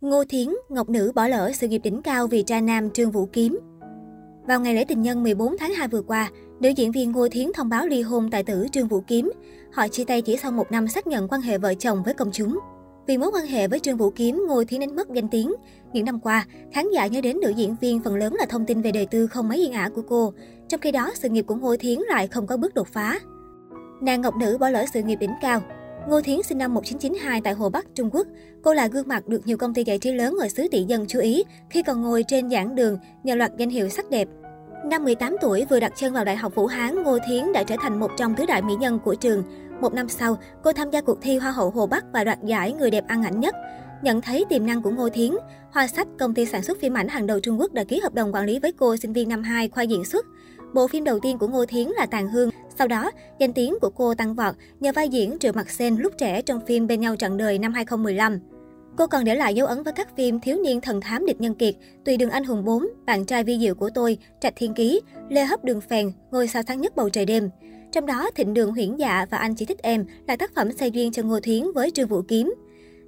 Ngô Thiến, Ngọc Nữ bỏ lỡ sự nghiệp đỉnh cao vì cha nam Trương Vũ Kiếm. Vào ngày lễ tình nhân 14 tháng 2 vừa qua, nữ diễn viên Ngô Thiến thông báo ly hôn tài tử Trương Vũ Kiếm. Họ chia tay chỉ sau một năm xác nhận quan hệ vợ chồng với công chúng. Vì mối quan hệ với Trương Vũ Kiếm, Ngô Thiến đánh mất danh tiếng. Những năm qua, khán giả nhớ đến nữ diễn viên phần lớn là thông tin về đời tư không mấy yên ả của cô. Trong khi đó, sự nghiệp của Ngô Thiến lại không có bước đột phá. Nàng Ngọc Nữ bỏ lỡ sự nghiệp đỉnh cao. Ngô Thiến sinh năm 1992 tại Hồ Bắc, Trung Quốc. Cô là gương mặt được nhiều công ty giải trí lớn ở xứ tỷ dân chú ý khi còn ngồi trên giảng đường nhờ loạt danh hiệu sắc đẹp. Năm 18 tuổi vừa đặt chân vào Đại học Vũ Hán, Ngô Thiến đã trở thành một trong tứ đại mỹ nhân của trường. Một năm sau, cô tham gia cuộc thi Hoa hậu Hồ Bắc và đoạt giải người đẹp ăn ảnh nhất. Nhận thấy tiềm năng của Ngô Thiến, Hoa Sách, công ty sản xuất phim ảnh hàng đầu Trung Quốc đã ký hợp đồng quản lý với cô sinh viên năm 2 khoa diễn xuất. Bộ phim đầu tiên của Ngô Thiến là Tàn Hương. Sau đó, danh tiếng của cô tăng vọt nhờ vai diễn Triệu Mặt Sen lúc trẻ trong phim Bên nhau trọn đời năm 2015. Cô còn để lại dấu ấn với các phim Thiếu niên thần thám địch nhân kiệt, Tùy đường anh hùng 4, Bạn trai vi diệu của tôi, Trạch thiên ký, Lê hấp đường phèn, Ngôi sao sáng nhất bầu trời đêm. Trong đó, Thịnh đường huyễn dạ và Anh chỉ thích em là tác phẩm xây duyên cho Ngô Thiến với Trương Vũ Kiếm.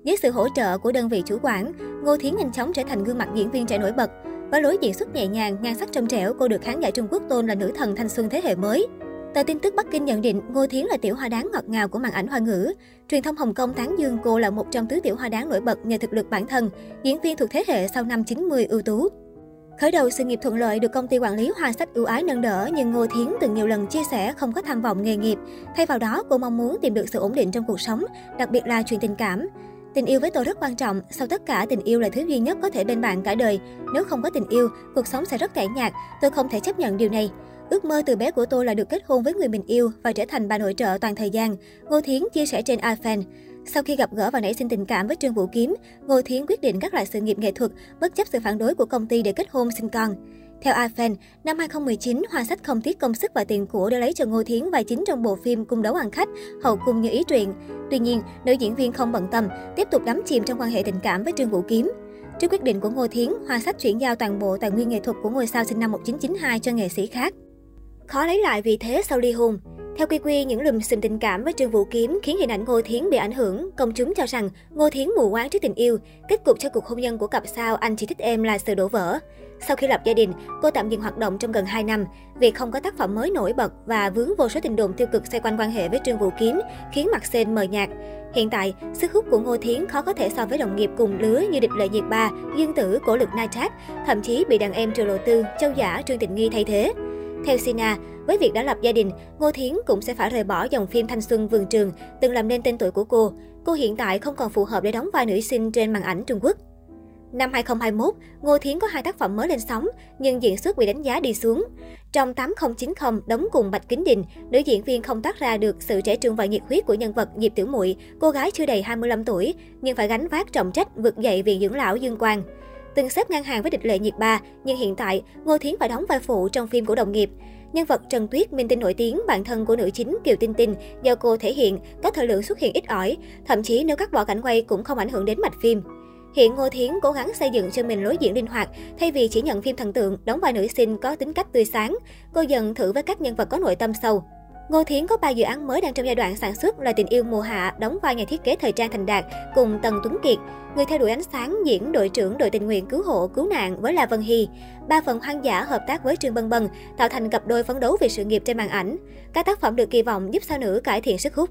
Với sự hỗ trợ của đơn vị chủ quản, Ngô Thiến nhanh chóng trở thành gương mặt diễn viên trẻ nổi bật. Với lối diễn xuất nhẹ nhàng, nhan sắc trong trẻo, cô được khán giả Trung Quốc tôn là nữ thần thanh xuân thế hệ mới. Tờ tin tức Bắc Kinh nhận định Ngô Thiến là tiểu hoa đáng ngọt ngào của màn ảnh hoa ngữ. Truyền thông Hồng Kông tán dương cô là một trong tứ tiểu hoa đáng nổi bật nhờ thực lực bản thân, diễn viên thuộc thế hệ sau năm 90 ưu tú. Khởi đầu sự nghiệp thuận lợi được công ty quản lý Hoa Sách ưu ái nâng đỡ, nhưng Ngô Thiến từng nhiều lần chia sẻ không có tham vọng nghề nghiệp. Thay vào đó, cô mong muốn tìm được sự ổn định trong cuộc sống, đặc biệt là chuyện tình cảm. Tình yêu với tôi rất quan trọng, sau tất cả tình yêu là thứ duy nhất có thể bên bạn cả đời. Nếu không có tình yêu, cuộc sống sẽ rất tẻ nhạt, tôi không thể chấp nhận điều này. Ước mơ từ bé của tôi là được kết hôn với người mình yêu và trở thành bà nội trợ toàn thời gian, Ngô Thiến chia sẻ trên iFan. Sau khi gặp gỡ và nảy sinh tình cảm với Trương Vũ Kiếm, Ngô Thiến quyết định gác lại sự nghiệp nghệ thuật, bất chấp sự phản đối của công ty để kết hôn sinh con. Theo iFan, năm 2019, Hoa Sách không tiếc công sức và tiền của để lấy cho Ngô Thiến vai chính trong bộ phim Cung đấu ăn khách, hậu cung như ý truyện. Tuy nhiên, nữ diễn viên không bận tâm, tiếp tục đắm chìm trong quan hệ tình cảm với Trương Vũ Kiếm. Trước quyết định của Ngô Thiến, Hoa Sách chuyển giao toàn bộ tài nguyên nghệ thuật của ngôi sao sinh năm 1992 cho nghệ sĩ khác. Khó lấy lại vì thế sau ly hôn. Theo Quy Quy, những lùm xùm tình cảm với Trương Vũ Kiếm khiến hình ảnh Ngô Thiến bị ảnh hưởng. Công chúng cho rằng Ngô Thiến mù quáng trước tình yêu. Kết cục cho cuộc hôn nhân của cặp sao Anh chỉ thích em là sự đổ vỡ. Sau khi lập gia đình, cô tạm dừng hoạt động trong gần 2 năm. vì không có tác phẩm mới nổi bật và vướng vô số tình đồn tiêu cực xoay quanh quan hệ với Trương Vũ Kiếm khiến mặt sen mờ nhạt. Hiện tại, sức hút của Ngô Thiến khó có thể so với đồng nghiệp cùng lứa như Địch Lệ Nhiệt Ba, Dương Tử, Cổ Lực Nai Trác, thậm chí bị đàn em Triệu Lộ Tư, Châu Giả, Trương Tịnh Nghi thay thế. Theo Sina, với việc đã lập gia đình, Ngô Thiến cũng sẽ phải rời bỏ dòng phim thanh xuân vườn trường từng làm nên tên tuổi của cô. Cô hiện tại không còn phù hợp để đóng vai nữ sinh trên màn ảnh Trung Quốc. Năm 2021, Ngô Thiến có hai tác phẩm mới lên sóng, nhưng diễn xuất bị đánh giá đi xuống. Trong 8090 đóng cùng Bạch Kính Đình, nữ diễn viên không tác ra được sự trẻ trung và nhiệt huyết của nhân vật Diệp Tiểu Muội, cô gái chưa đầy 25 tuổi, nhưng phải gánh vác trọng trách vực dậy viện dưỡng lão Dương Quang. Từng xếp ngang hàng với địch lệ nhiệt ba, nhưng hiện tại Ngô Thiến phải đóng vai phụ trong phim của đồng nghiệp. Nhân vật Trần Tuyết, minh tinh nổi tiếng, bạn thân của nữ chính Kiều Tinh Tinh, do cô thể hiện, có thời lượng xuất hiện ít ỏi, thậm chí nếu cắt bỏ cảnh quay cũng không ảnh hưởng đến mạch phim. Hiện Ngô Thiến cố gắng xây dựng cho mình lối diễn linh hoạt, thay vì chỉ nhận phim thần tượng, đóng vai nữ sinh có tính cách tươi sáng. Cô dần thử với các nhân vật có nội tâm sâu. Ngô Thiến có ba dự án mới đang trong giai đoạn sản xuất là Tình yêu mùa hạ, đóng vai nhà thiết kế thời trang thành đạt cùng Tần Tuấn Kiệt, người theo đuổi ánh sáng diễn đội trưởng đội tình nguyện cứu hộ cứu nạn với La Vân Hy. Ba phần hoang dã hợp tác với Trương Bân Bân tạo thành cặp đôi phấn đấu vì sự nghiệp trên màn ảnh. Các tác phẩm được kỳ vọng giúp sao nữ cải thiện sức hút.